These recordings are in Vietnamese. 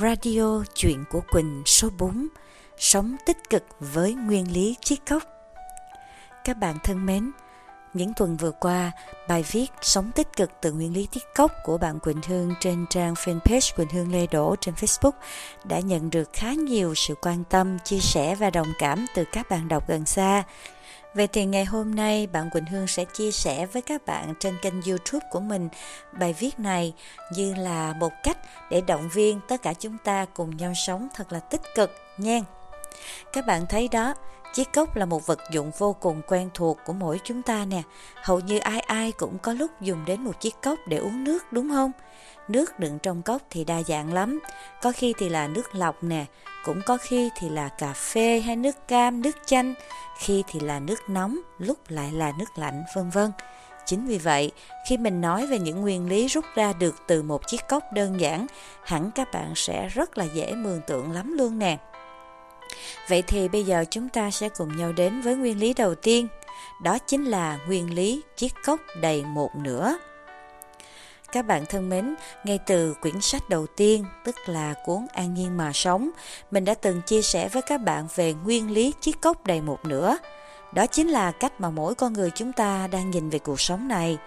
Radio Chuyện của Quỳnh số 4 Sống tích cực với nguyên lý chiếc cốc Các bạn thân mến, những tuần vừa qua, bài viết Sống tích cực từ nguyên lý tiết cốc của bạn Quỳnh Hương trên trang fanpage Quỳnh Hương Lê Đỗ trên Facebook đã nhận được khá nhiều sự quan tâm, chia sẻ và đồng cảm từ các bạn đọc gần xa. Vậy thì ngày hôm nay bạn Quỳnh Hương sẽ chia sẻ với các bạn trên kênh youtube của mình bài viết này như là một cách để động viên tất cả chúng ta cùng nhau sống thật là tích cực nha. Các bạn thấy đó, chiếc cốc là một vật dụng vô cùng quen thuộc của mỗi chúng ta nè. Hầu như ai ai cũng có lúc dùng đến một chiếc cốc để uống nước đúng không? Nước đựng trong cốc thì đa dạng lắm. Có khi thì là nước lọc nè, cũng có khi thì là cà phê hay nước cam, nước chanh, khi thì là nước nóng, lúc lại là nước lạnh, vân vân. Chính vì vậy, khi mình nói về những nguyên lý rút ra được từ một chiếc cốc đơn giản, hẳn các bạn sẽ rất là dễ mường tượng lắm luôn nè. Vậy thì bây giờ chúng ta sẽ cùng nhau đến với nguyên lý đầu tiên, đó chính là nguyên lý chiếc cốc đầy một nửa. Các bạn thân mến, ngay từ quyển sách đầu tiên, tức là cuốn An Nhiên Mà Sống, mình đã từng chia sẻ với các bạn về nguyên lý chiếc cốc đầy một nửa. Đó chính là cách mà mỗi con người chúng ta đang nhìn về cuộc sống này.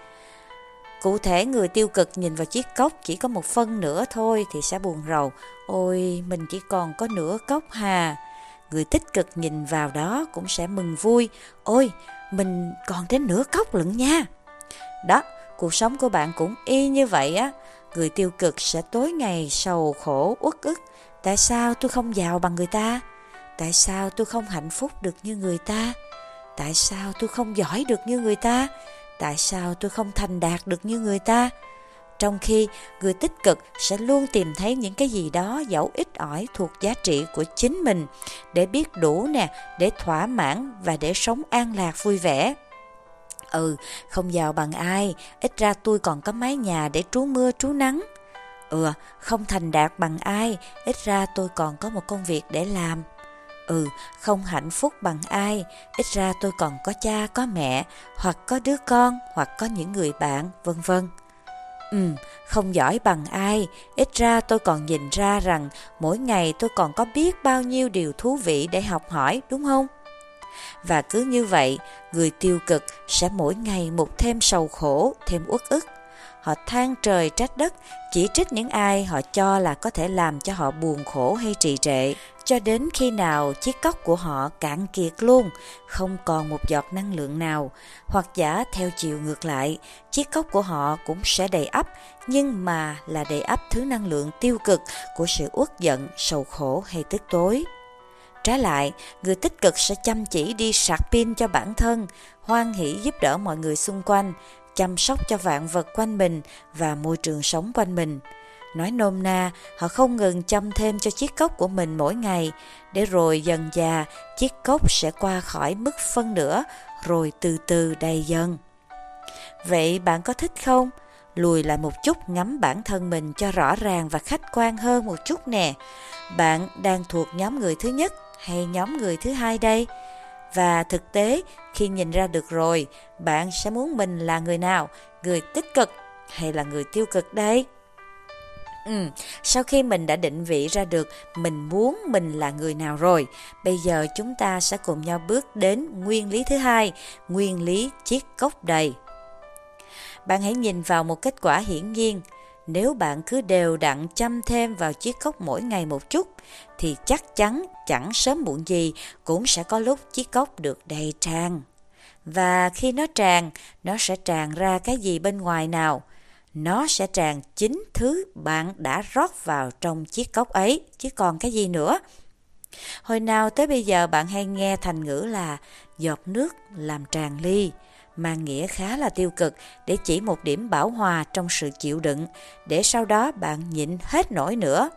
Cụ thể người tiêu cực nhìn vào chiếc cốc chỉ có một phân nửa thôi thì sẽ buồn rầu. Ôi, mình chỉ còn có nửa cốc hà. Người tích cực nhìn vào đó cũng sẽ mừng vui. Ôi, mình còn đến nửa cốc lận nha. Đó, cuộc sống của bạn cũng y như vậy á. Người tiêu cực sẽ tối ngày sầu khổ uất ức. Tại sao tôi không giàu bằng người ta? Tại sao tôi không hạnh phúc được như người ta? Tại sao tôi không giỏi được như người ta? Tại sao tôi không thành đạt được như người ta? Trong khi người tích cực sẽ luôn tìm thấy những cái gì đó dẫu ít ỏi thuộc giá trị của chính mình để biết đủ nè, để thỏa mãn và để sống an lạc vui vẻ. Ừ, không giàu bằng ai, ít ra tôi còn có mái nhà để trú mưa trú nắng. Ừ, không thành đạt bằng ai, ít ra tôi còn có một công việc để làm. Ừ, không hạnh phúc bằng ai, ít ra tôi còn có cha, có mẹ, hoặc có đứa con, hoặc có những người bạn, vân vân. Ừ, không giỏi bằng ai, ít ra tôi còn nhìn ra rằng mỗi ngày tôi còn có biết bao nhiêu điều thú vị để học hỏi, đúng không? Và cứ như vậy, người tiêu cực sẽ mỗi ngày một thêm sầu khổ, thêm uất ức. Họ than trời trách đất, chỉ trích những ai họ cho là có thể làm cho họ buồn khổ hay trì trệ, cho đến khi nào chiếc cốc của họ cạn kiệt luôn, không còn một giọt năng lượng nào, hoặc giả theo chiều ngược lại, chiếc cốc của họ cũng sẽ đầy ắp, nhưng mà là đầy ắp thứ năng lượng tiêu cực của sự uất giận, sầu khổ hay tức tối. Trái lại, người tích cực sẽ chăm chỉ đi sạc pin cho bản thân, hoan hỷ giúp đỡ mọi người xung quanh, chăm sóc cho vạn vật quanh mình và môi trường sống quanh mình. Nói nôm na, họ không ngừng chăm thêm cho chiếc cốc của mình mỗi ngày, để rồi dần già chiếc cốc sẽ qua khỏi mức phân nửa, rồi từ từ đầy dần. Vậy bạn có thích không? Lùi lại một chút ngắm bản thân mình cho rõ ràng và khách quan hơn một chút nè. Bạn đang thuộc nhóm người thứ nhất hay nhóm người thứ hai đây? Và thực tế, khi nhìn ra được rồi, bạn sẽ muốn mình là người nào? Người tích cực hay là người tiêu cực đây? Ừ, sau khi mình đã định vị ra được mình muốn mình là người nào rồi, bây giờ chúng ta sẽ cùng nhau bước đến nguyên lý thứ hai, nguyên lý chiếc cốc đầy. Bạn hãy nhìn vào một kết quả hiển nhiên, nếu bạn cứ đều đặn chăm thêm vào chiếc cốc mỗi ngày một chút, thì chắc chắn chẳng sớm muộn gì cũng sẽ có lúc chiếc cốc được đầy tràn. Và khi nó tràn, nó sẽ tràn ra cái gì bên ngoài nào? Nó sẽ tràn chính thứ bạn đã rót vào trong chiếc cốc ấy, chứ còn cái gì nữa. Hồi nào tới bây giờ bạn hay nghe thành ngữ là giọt nước làm tràn ly, mang nghĩa khá là tiêu cực để chỉ một điểm bảo hòa trong sự chịu đựng, để sau đó bạn nhịn hết nổi nữa.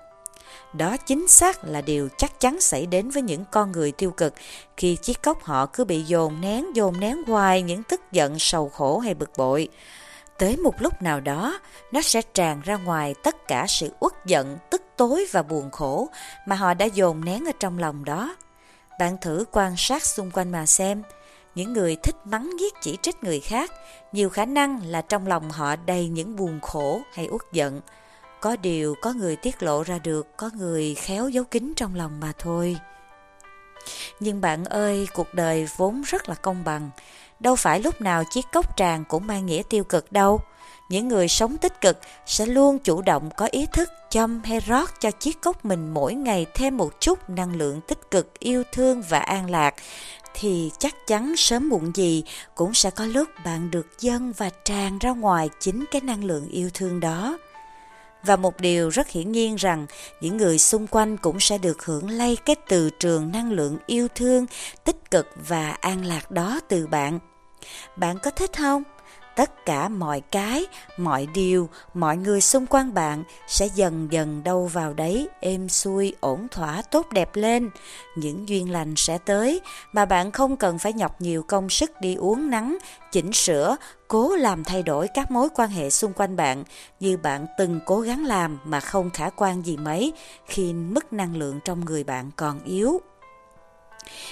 Đó chính xác là điều chắc chắn xảy đến với những con người tiêu cực khi chiếc cốc họ cứ bị dồn nén dồn nén hoài những tức giận, sầu khổ hay bực bội. Tới một lúc nào đó, nó sẽ tràn ra ngoài tất cả sự uất giận, tức tối và buồn khổ mà họ đã dồn nén ở trong lòng đó. Bạn thử quan sát xung quanh mà xem, những người thích mắng giết chỉ trích người khác, nhiều khả năng là trong lòng họ đầy những buồn khổ hay uất giận. có điều có người tiết lộ ra được, có người khéo giấu kín trong lòng mà thôi. Nhưng bạn ơi, cuộc đời vốn rất là công bằng. Đâu phải lúc nào chiếc cốc tràn cũng mang nghĩa tiêu cực đâu. Những người sống tích cực sẽ luôn chủ động có ý thức châm hay rót cho chiếc cốc mình mỗi ngày thêm một chút năng lượng tích cực, yêu thương và an lạc thì chắc chắn sớm muộn gì cũng sẽ có lúc bạn được dâng và tràn ra ngoài chính cái năng lượng yêu thương đó. Và một điều rất hiển nhiên rằng những người xung quanh cũng sẽ được hưởng lây cái từ trường năng lượng yêu thương, tích cực và an lạc đó từ bạn. Bạn có thích không? Tất cả mọi cái, mọi điều, mọi người xung quanh bạn sẽ dần dần đâu vào đấy, êm xuôi, ổn thỏa, tốt đẹp lên. Những duyên lành sẽ tới, mà bạn không cần phải nhọc nhiều công sức đi uống nắng, chỉnh sửa, cố làm thay đổi các mối quan hệ xung quanh bạn như bạn từng cố gắng làm mà không khả quan gì mấy khi mức năng lượng trong người bạn còn yếu.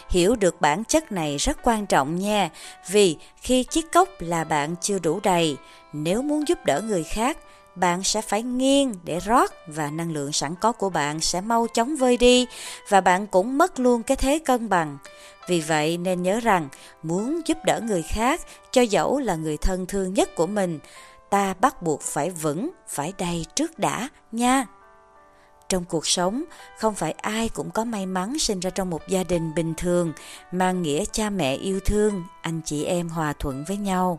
Hiểu được bản chất này rất quan trọng nha, vì khi chiếc cốc là bạn chưa đủ đầy, nếu muốn giúp đỡ người khác, bạn sẽ phải nghiêng để rót và năng lượng sẵn có của bạn sẽ mau chóng vơi đi và bạn cũng mất luôn cái thế cân bằng. Vì vậy nên nhớ rằng muốn giúp đỡ người khác cho dẫu là người thân thương nhất của mình, ta bắt buộc phải vững, phải đầy trước đã nha. Trong cuộc sống, không phải ai cũng có may mắn sinh ra trong một gia đình bình thường, mang nghĩa cha mẹ yêu thương, anh chị em hòa thuận với nhau.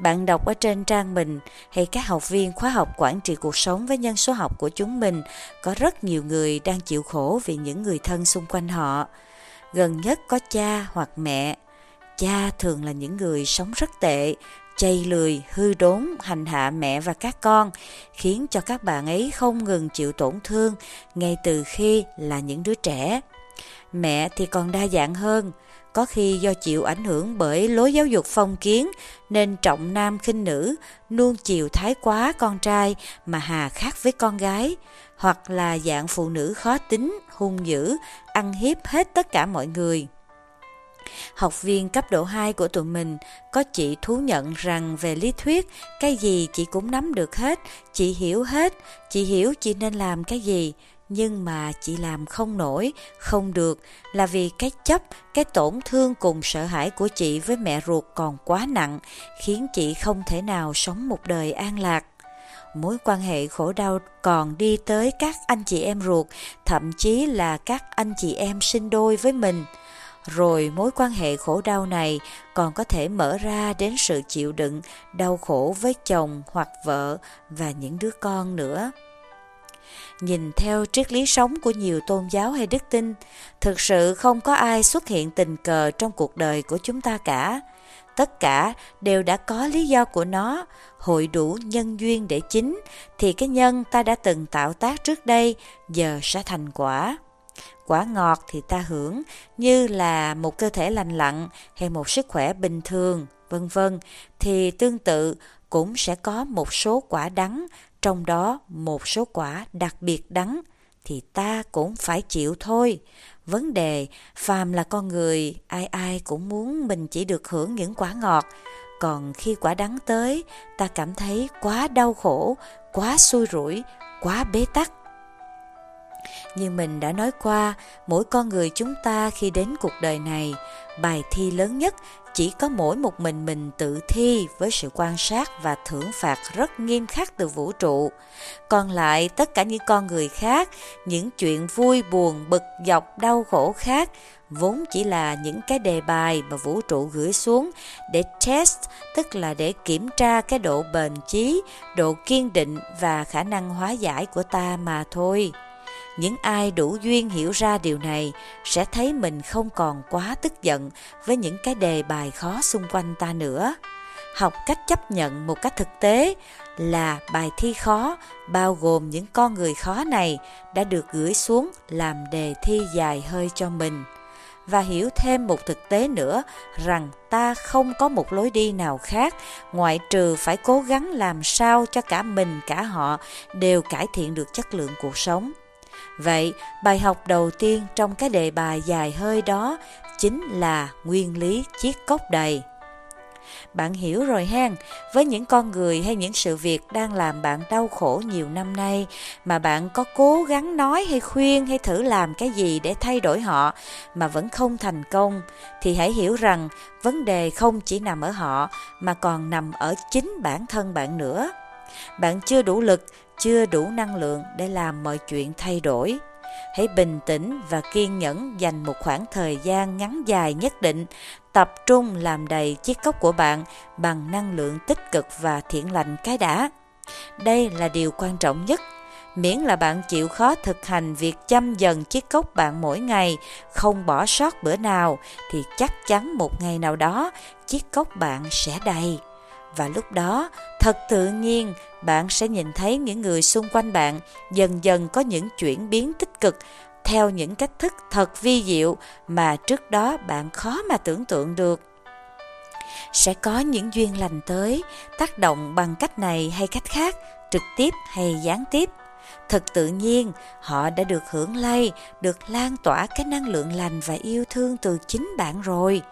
Bạn đọc ở trên trang mình hay các học viên khóa học quản trị cuộc sống với nhân số học của chúng mình có rất nhiều người đang chịu khổ vì những người thân xung quanh họ. Gần nhất có cha hoặc mẹ. Cha thường là những người sống rất tệ, chây lười, hư đốn, hành hạ mẹ và các con, khiến cho các bạn ấy không ngừng chịu tổn thương ngay từ khi là những đứa trẻ. Mẹ thì còn đa dạng hơn, có khi do chịu ảnh hưởng bởi lối giáo dục phong kiến nên trọng nam khinh nữ, nuông chiều thái quá con trai mà hà khắc với con gái, hoặc là dạng phụ nữ khó tính, hung dữ, ăn hiếp hết tất cả mọi người. Học viên cấp độ 2 của tụi mình có chị thú nhận rằng về lý thuyết, cái gì chị cũng nắm được hết, chị hiểu hết, chị hiểu chị nên làm cái gì, nhưng mà chị làm không nổi, không được là vì cái chấp, cái tổn thương cùng sợ hãi của chị với mẹ ruột còn quá nặng, khiến chị không thể nào sống một đời an lạc. Mối quan hệ khổ đau còn đi tới các anh chị em ruột, thậm chí là các anh chị em sinh đôi với mình – rồi mối quan hệ khổ đau này còn có thể mở ra đến sự chịu đựng, đau khổ với chồng hoặc vợ và những đứa con nữa. Nhìn theo triết lý sống của nhiều tôn giáo hay đức tin, thực sự không có ai xuất hiện tình cờ trong cuộc đời của chúng ta cả. Tất cả đều đã có lý do của nó, hội đủ nhân duyên để chính, thì cái nhân ta đã từng tạo tác trước đây, giờ sẽ thành quả. Quả ngọt thì ta hưởng như là một cơ thể lành lặn hay một sức khỏe bình thường, vân vân. Thì tương tự cũng sẽ có một số quả đắng, trong đó một số quả đặc biệt đắng thì ta cũng phải chịu thôi. Vấn đề phàm là con người, ai ai cũng muốn mình chỉ được hưởng những quả ngọt, còn khi quả đắng tới, ta cảm thấy quá đau khổ, quá xui rủi, quá bế tắc như mình đã nói qua, mỗi con người chúng ta khi đến cuộc đời này, bài thi lớn nhất chỉ có mỗi một mình mình tự thi với sự quan sát và thưởng phạt rất nghiêm khắc từ vũ trụ. Còn lại tất cả những con người khác, những chuyện vui buồn, bực dọc, đau khổ khác vốn chỉ là những cái đề bài mà vũ trụ gửi xuống để test, tức là để kiểm tra cái độ bền chí, độ kiên định và khả năng hóa giải của ta mà thôi. Những ai đủ duyên hiểu ra điều này sẽ thấy mình không còn quá tức giận với những cái đề bài khó xung quanh ta nữa. Học cách chấp nhận một cách thực tế là bài thi khó, bao gồm những con người khó này đã được gửi xuống làm đề thi dài hơi cho mình và hiểu thêm một thực tế nữa rằng ta không có một lối đi nào khác, ngoại trừ phải cố gắng làm sao cho cả mình cả họ đều cải thiện được chất lượng cuộc sống Vậy, bài học đầu tiên trong cái đề bài dài hơi đó chính là nguyên lý chiếc cốc đầy. Bạn hiểu rồi hen, với những con người hay những sự việc đang làm bạn đau khổ nhiều năm nay mà bạn có cố gắng nói hay khuyên hay thử làm cái gì để thay đổi họ mà vẫn không thành công thì hãy hiểu rằng vấn đề không chỉ nằm ở họ mà còn nằm ở chính bản thân bạn nữa. Bạn chưa đủ lực, chưa đủ năng lượng để làm mọi chuyện thay đổi. Hãy bình tĩnh và kiên nhẫn dành một khoảng thời gian ngắn dài nhất định tập trung làm đầy chiếc cốc của bạn bằng năng lượng tích cực và thiện lành cái đã. Đây là điều quan trọng nhất. Miễn là bạn chịu khó thực hành việc chăm dần chiếc cốc bạn mỗi ngày không bỏ sót bữa nào thì chắc chắn một ngày nào đó chiếc cốc bạn sẽ đầy và lúc đó, thật tự nhiên, bạn sẽ nhìn thấy những người xung quanh bạn dần dần có những chuyển biến tích cực theo những cách thức thật vi diệu mà trước đó bạn khó mà tưởng tượng được. Sẽ có những duyên lành tới, tác động bằng cách này hay cách khác, trực tiếp hay gián tiếp. Thật tự nhiên, họ đã được hưởng lây, được lan tỏa cái năng lượng lành và yêu thương từ chính bạn rồi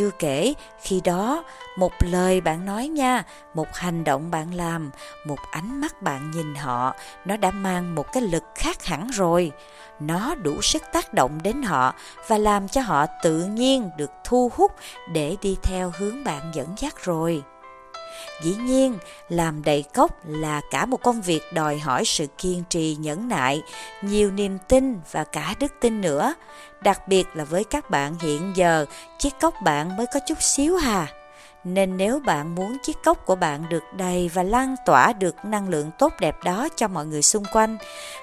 chưa kể, khi đó, một lời bạn nói nha, một hành động bạn làm, một ánh mắt bạn nhìn họ, nó đã mang một cái lực khác hẳn rồi. Nó đủ sức tác động đến họ và làm cho họ tự nhiên được thu hút để đi theo hướng bạn dẫn dắt rồi. Dĩ nhiên, làm đầy cốc là cả một công việc đòi hỏi sự kiên trì nhẫn nại, nhiều niềm tin và cả đức tin nữa. Đặc biệt là với các bạn hiện giờ, chiếc cốc bạn mới có chút xíu hà. Nên nếu bạn muốn chiếc cốc của bạn được đầy và lan tỏa được năng lượng tốt đẹp đó cho mọi người xung quanh,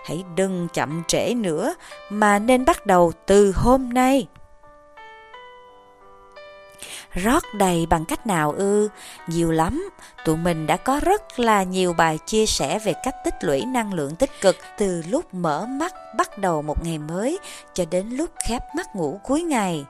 hãy đừng chậm trễ nữa mà nên bắt đầu từ hôm nay rót đầy bằng cách nào ư? Nhiều lắm, tụi mình đã có rất là nhiều bài chia sẻ về cách tích lũy năng lượng tích cực từ lúc mở mắt bắt đầu một ngày mới cho đến lúc khép mắt ngủ cuối ngày.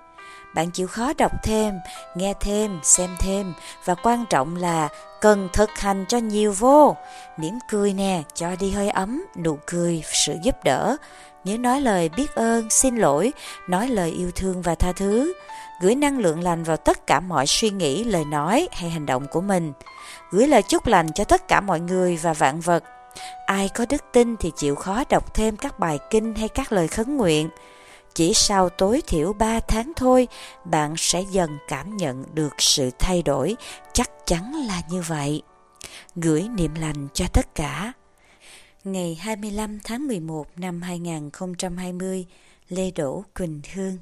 Bạn chịu khó đọc thêm, nghe thêm, xem thêm và quan trọng là cần thực hành cho nhiều vô. Mỉm cười nè, cho đi hơi ấm, nụ cười, sự giúp đỡ. Nhớ nói lời biết ơn, xin lỗi, nói lời yêu thương và tha thứ gửi năng lượng lành vào tất cả mọi suy nghĩ, lời nói hay hành động của mình. Gửi lời chúc lành cho tất cả mọi người và vạn vật. Ai có đức tin thì chịu khó đọc thêm các bài kinh hay các lời khấn nguyện. Chỉ sau tối thiểu 3 tháng thôi, bạn sẽ dần cảm nhận được sự thay đổi, chắc chắn là như vậy. Gửi niệm lành cho tất cả. Ngày 25 tháng 11 năm 2020, Lê Đỗ Quỳnh Hương